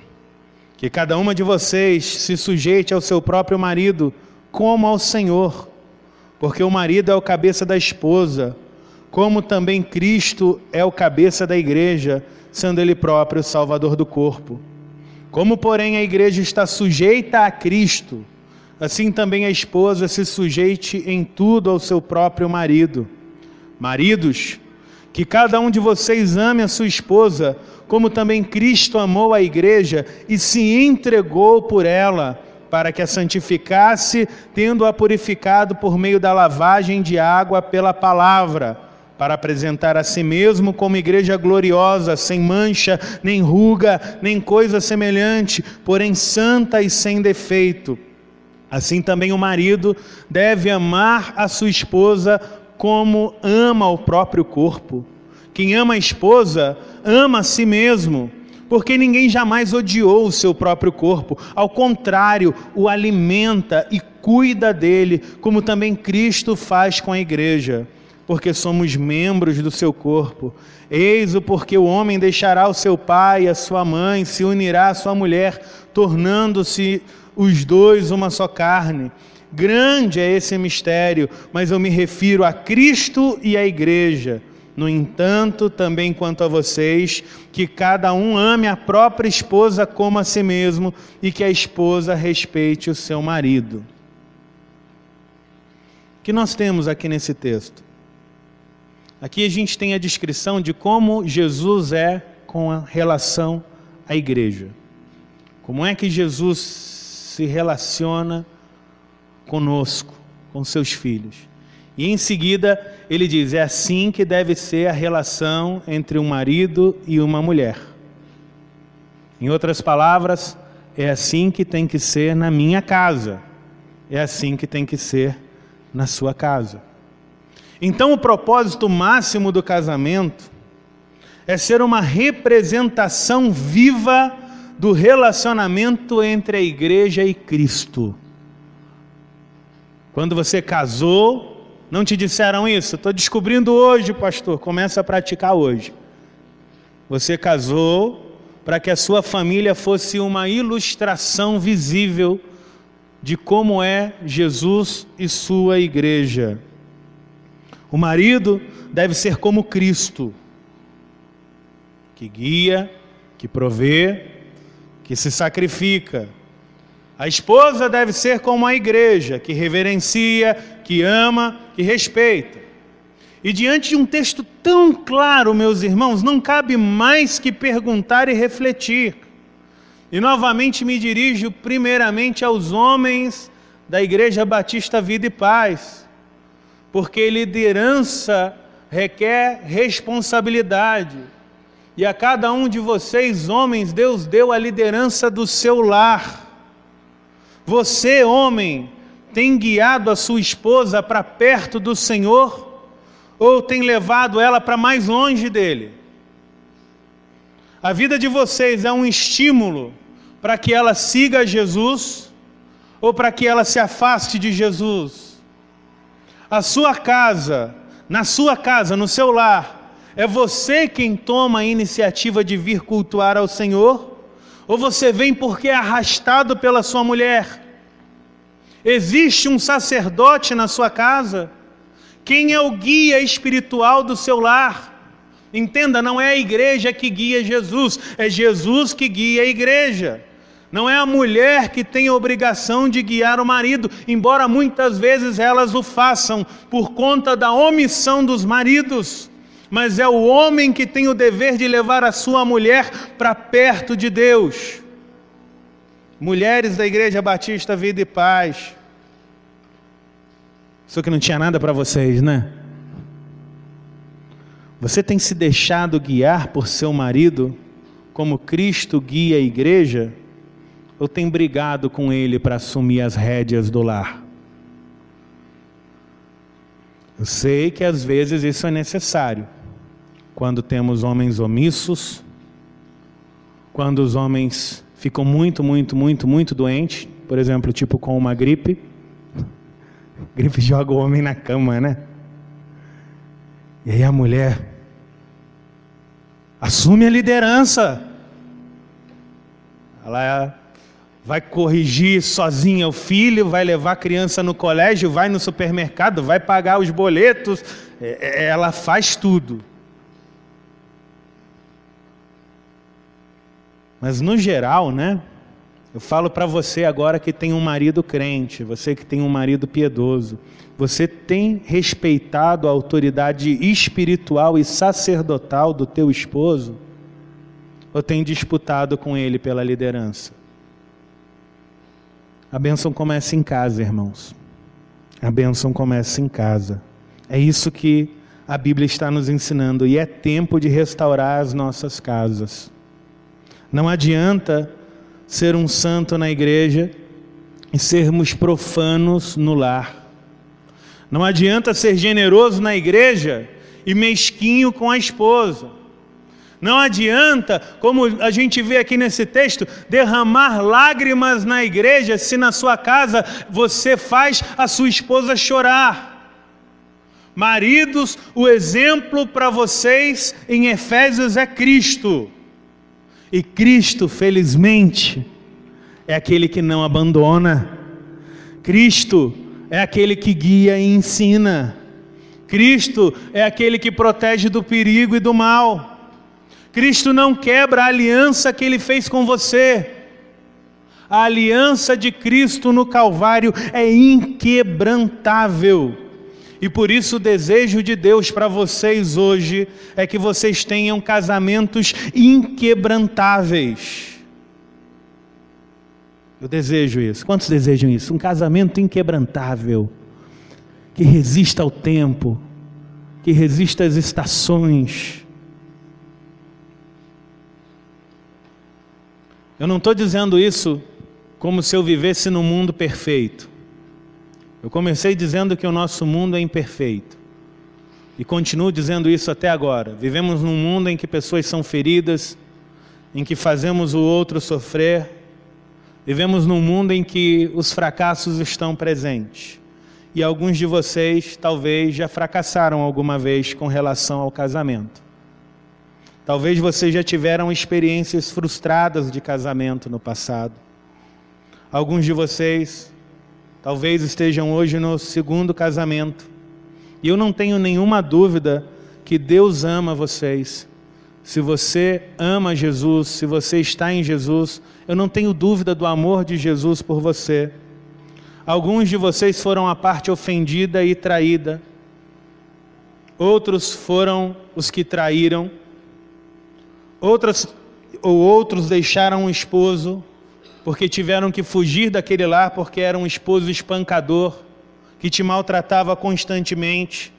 que cada uma de vocês se sujeite ao seu próprio marido, como ao Senhor porque o marido é o cabeça da esposa, como também Cristo é o cabeça da igreja, sendo ele próprio o salvador do corpo. Como, porém, a igreja está sujeita a Cristo, assim também a esposa se sujeite em tudo ao seu próprio marido. Maridos, que cada um de vocês ame a sua esposa, como também Cristo amou a igreja e se entregou por ela, para que a santificasse, tendo-a purificado por meio da lavagem de água pela palavra para apresentar a si mesmo como igreja gloriosa, sem mancha, nem ruga, nem coisa semelhante, porém santa e sem defeito. Assim também o marido deve amar a sua esposa como ama o próprio corpo. Quem ama a esposa, ama a si mesmo, porque ninguém jamais odiou o seu próprio corpo, ao contrário, o alimenta e cuida dele, como também Cristo faz com a igreja porque somos membros do seu corpo. Eis o porque o homem deixará o seu pai e a sua mãe, se unirá à sua mulher, tornando-se os dois uma só carne. Grande é esse mistério, mas eu me refiro a Cristo e à igreja. No entanto, também quanto a vocês, que cada um ame a própria esposa como a si mesmo e que a esposa respeite o seu marido. O que nós temos aqui nesse texto? Aqui a gente tem a descrição de como Jesus é com relação à igreja. Como é que Jesus se relaciona conosco, com seus filhos. E em seguida ele diz: é assim que deve ser a relação entre um marido e uma mulher. Em outras palavras, é assim que tem que ser na minha casa, é assim que tem que ser na sua casa. Então, o propósito máximo do casamento é ser uma representação viva do relacionamento entre a igreja e Cristo. Quando você casou, não te disseram isso? Estou descobrindo hoje, pastor. Começa a praticar hoje. Você casou para que a sua família fosse uma ilustração visível de como é Jesus e sua igreja. O marido deve ser como Cristo, que guia, que provê, que se sacrifica. A esposa deve ser como a igreja, que reverencia, que ama, que respeita. E diante de um texto tão claro, meus irmãos, não cabe mais que perguntar e refletir. E novamente me dirijo primeiramente aos homens da Igreja Batista Vida e Paz porque liderança requer responsabilidade. E a cada um de vocês, homens, Deus deu a liderança do seu lar. Você, homem, tem guiado a sua esposa para perto do Senhor ou tem levado ela para mais longe dele? A vida de vocês é um estímulo para que ela siga Jesus ou para que ela se afaste de Jesus? A sua casa, na sua casa, no seu lar, é você quem toma a iniciativa de vir cultuar ao Senhor? Ou você vem porque é arrastado pela sua mulher? Existe um sacerdote na sua casa? Quem é o guia espiritual do seu lar? Entenda, não é a igreja que guia Jesus, é Jesus que guia a igreja. Não é a mulher que tem a obrigação de guiar o marido, embora muitas vezes elas o façam por conta da omissão dos maridos. Mas é o homem que tem o dever de levar a sua mulher para perto de Deus. Mulheres da Igreja Batista Vida e Paz. Só que não tinha nada para vocês, né? Você tem se deixado guiar por seu marido, como Cristo guia a igreja? Ou tem brigado com ele para assumir as rédeas do lar? Eu sei que às vezes isso é necessário. Quando temos homens omissos, quando os homens ficam muito, muito, muito, muito doentes, por exemplo, tipo com uma gripe. <laughs> gripe joga o homem na cama, né? E aí a mulher assume a liderança. Ela vai corrigir sozinha o filho, vai levar a criança no colégio, vai no supermercado, vai pagar os boletos, é, é, ela faz tudo. Mas no geral, né? Eu falo para você agora que tem um marido crente, você que tem um marido piedoso, você tem respeitado a autoridade espiritual e sacerdotal do teu esposo? Ou tem disputado com ele pela liderança? A bênção começa em casa, irmãos. A bênção começa em casa. É isso que a Bíblia está nos ensinando e é tempo de restaurar as nossas casas. Não adianta ser um santo na igreja e sermos profanos no lar. Não adianta ser generoso na igreja e mesquinho com a esposa. Não adianta, como a gente vê aqui nesse texto, derramar lágrimas na igreja se na sua casa você faz a sua esposa chorar. Maridos, o exemplo para vocês em Efésios é Cristo. E Cristo, felizmente, é aquele que não abandona. Cristo é aquele que guia e ensina. Cristo é aquele que protege do perigo e do mal. Cristo não quebra a aliança que ele fez com você. A aliança de Cristo no Calvário é inquebrantável. E por isso o desejo de Deus para vocês hoje é que vocês tenham casamentos inquebrantáveis. Eu desejo isso. Quantos desejam isso? Um casamento inquebrantável, que resista ao tempo, que resista às estações. Eu não estou dizendo isso como se eu vivesse num mundo perfeito. Eu comecei dizendo que o nosso mundo é imperfeito. E continuo dizendo isso até agora. Vivemos num mundo em que pessoas são feridas, em que fazemos o outro sofrer. Vivemos num mundo em que os fracassos estão presentes. E alguns de vocês talvez já fracassaram alguma vez com relação ao casamento. Talvez vocês já tiveram experiências frustradas de casamento no passado. Alguns de vocês Talvez estejam hoje no segundo casamento. E eu não tenho nenhuma dúvida que Deus ama vocês. Se você ama Jesus, se você está em Jesus, eu não tenho dúvida do amor de Jesus por você. Alguns de vocês foram a parte ofendida e traída. Outros foram os que traíram. Outras ou outros deixaram um esposo porque tiveram que fugir daquele lar porque era um esposo espancador que te maltratava constantemente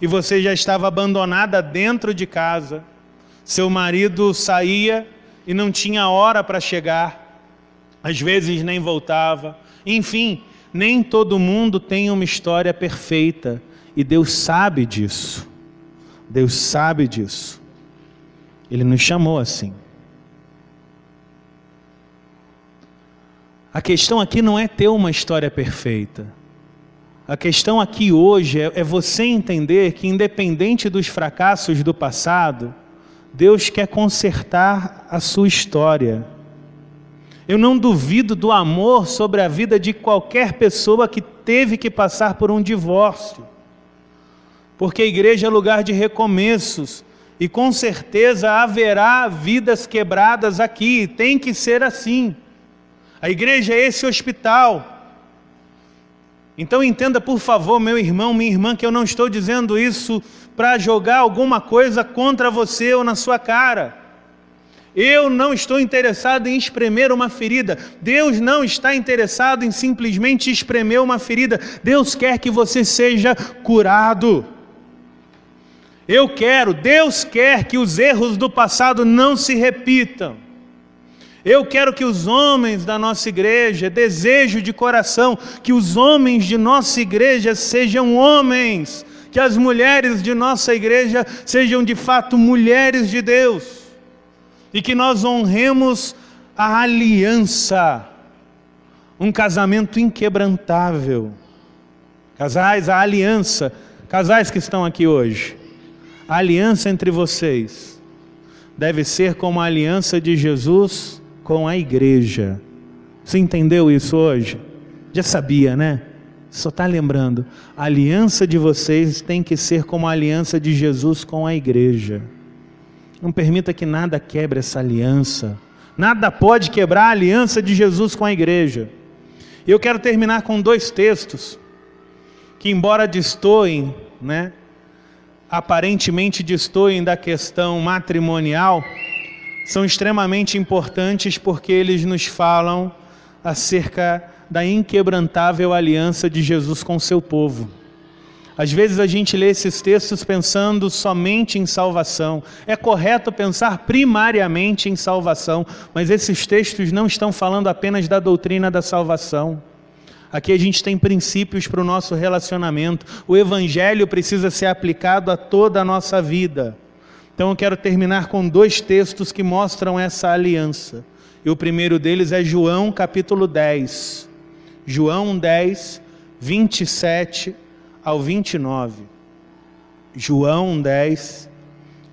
e você já estava abandonada dentro de casa. Seu marido saía e não tinha hora para chegar, às vezes nem voltava. Enfim, nem todo mundo tem uma história perfeita e Deus sabe disso. Deus sabe disso. Ele nos chamou assim. A questão aqui não é ter uma história perfeita. A questão aqui hoje é, é, você entender que, independente dos fracassos do passado, Deus quer consertar a sua história. Eu não duvido do amor sobre a vida de qualquer pessoa que teve que passar por um divórcio, porque a igreja é lugar de recomeços, e com certeza haverá vidas quebradas aqui, tem que ser assim. A igreja é esse hospital. Então entenda, por favor, meu irmão, minha irmã, que eu não estou dizendo isso para jogar alguma coisa contra você ou na sua cara. Eu não estou interessado em espremer uma ferida. Deus não está interessado em simplesmente espremer uma ferida. Deus quer que você seja curado. Eu quero, Deus quer que os erros do passado não se repitam. Eu quero que os homens da nossa igreja, desejo de coração, que os homens de nossa igreja sejam homens, que as mulheres de nossa igreja sejam de fato mulheres de Deus, e que nós honremos a aliança, um casamento inquebrantável. Casais, a aliança, casais que estão aqui hoje, a aliança entre vocês deve ser como a aliança de Jesus com a igreja. Você entendeu isso hoje? Já sabia, né? Só está lembrando. A aliança de vocês tem que ser como a aliança de Jesus com a igreja. Não permita que nada quebre essa aliança. Nada pode quebrar a aliança de Jesus com a igreja. Eu quero terminar com dois textos que, embora destoem, né, aparentemente destoem da questão matrimonial, são extremamente importantes porque eles nos falam acerca da inquebrantável aliança de Jesus com seu povo. Às vezes a gente lê esses textos pensando somente em salvação. É correto pensar primariamente em salvação, mas esses textos não estão falando apenas da doutrina da salvação. Aqui a gente tem princípios para o nosso relacionamento. O Evangelho precisa ser aplicado a toda a nossa vida. Então eu quero terminar com dois textos que mostram essa aliança. E o primeiro deles é João capítulo 10. João 10, 27 ao 29. João 10,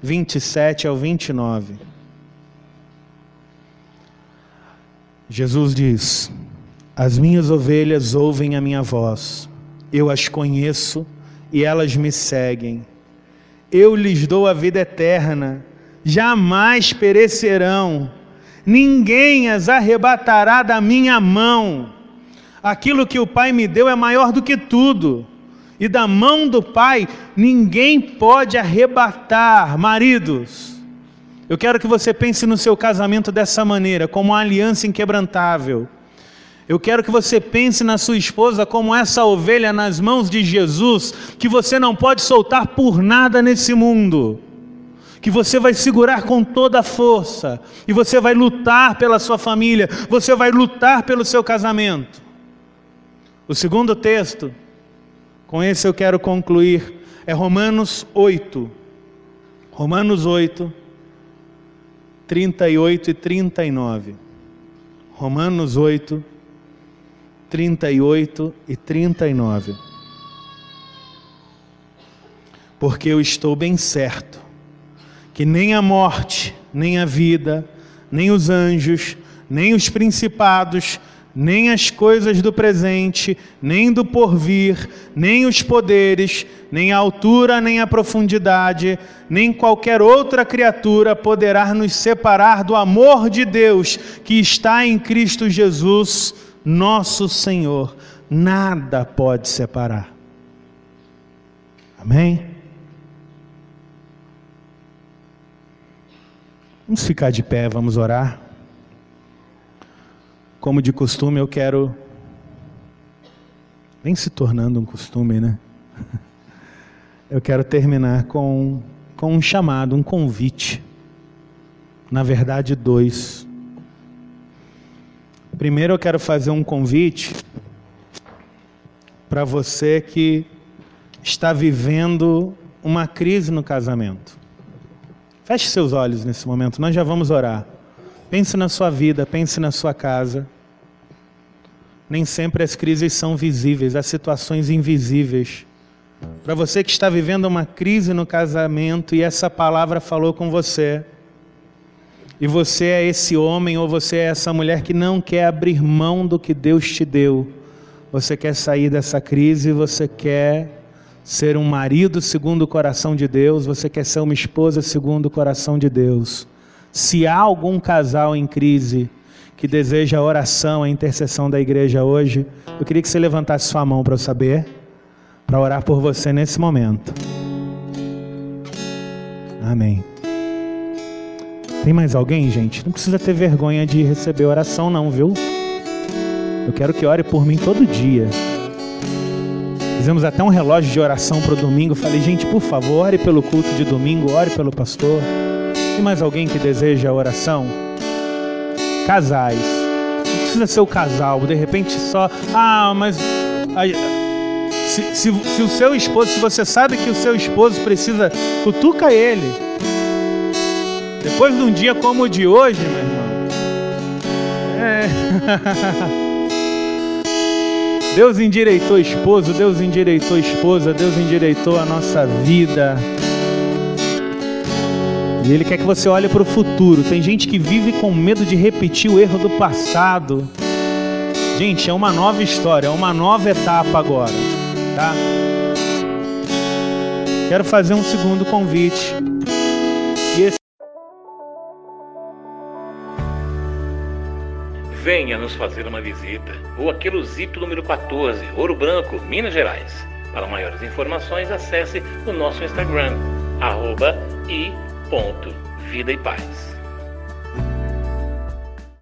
27 ao 29. Jesus diz: As minhas ovelhas ouvem a minha voz, eu as conheço e elas me seguem. Eu lhes dou a vida eterna, jamais perecerão, ninguém as arrebatará da minha mão. Aquilo que o Pai me deu é maior do que tudo e da mão do Pai ninguém pode arrebatar. Maridos, eu quero que você pense no seu casamento dessa maneira, como uma aliança inquebrantável. Eu quero que você pense na sua esposa como essa ovelha nas mãos de Jesus, que você não pode soltar por nada nesse mundo. Que você vai segurar com toda a força, e você vai lutar pela sua família, você vai lutar pelo seu casamento. O segundo texto com esse eu quero concluir. É Romanos 8. Romanos 8, 38 e 39. Romanos 8, 38 e 39. Porque eu estou bem certo que nem a morte, nem a vida, nem os anjos, nem os principados, nem as coisas do presente, nem do porvir, nem os poderes, nem a altura, nem a profundidade, nem qualquer outra criatura poderá nos separar do amor de Deus que está em Cristo Jesus, nosso Senhor. Nada pode separar. Amém? Vamos ficar de pé, vamos orar. Como de costume, eu quero. Vem se tornando um costume, né? <laughs> Eu quero terminar com, com um chamado, um convite. Na verdade, dois. Primeiro, eu quero fazer um convite para você que está vivendo uma crise no casamento. Feche seus olhos nesse momento, nós já vamos orar. Pense na sua vida, pense na sua casa. Nem sempre as crises são visíveis, há situações invisíveis. Para você que está vivendo uma crise no casamento e essa palavra falou com você, e você é esse homem ou você é essa mulher que não quer abrir mão do que Deus te deu, você quer sair dessa crise, você quer ser um marido segundo o coração de Deus, você quer ser uma esposa segundo o coração de Deus. Se há algum casal em crise que deseja a oração, a intercessão da igreja hoje, eu queria que você levantasse sua mão para eu saber, para orar por você nesse momento. Amém. Tem mais alguém, gente? Não precisa ter vergonha de receber oração, não, viu? Eu quero que ore por mim todo dia. Fizemos até um relógio de oração para o domingo. Falei, gente, por favor, ore pelo culto de domingo, ore pelo pastor. Tem mais alguém que deseja oração? Casais. Não precisa ser o casal, de repente só. Ah, mas. Se, se, se o seu esposo, se você sabe que o seu esposo precisa, cutuca ele. Depois de um dia como o de hoje, meu irmão. É. <laughs> Deus endireitou esposo, Deus endireitou esposa, Deus endireitou a nossa vida. E Ele quer que você olhe para o futuro. Tem gente que vive com medo de repetir o erro do passado. Gente, é uma nova história, é uma nova etapa agora, tá? Quero fazer um segundo convite. Venha nos fazer uma visita. Rua Queluzito, número 14, Ouro Branco, Minas Gerais. Para maiores informações, acesse o nosso Instagram, arroba e ponto, vida e paz.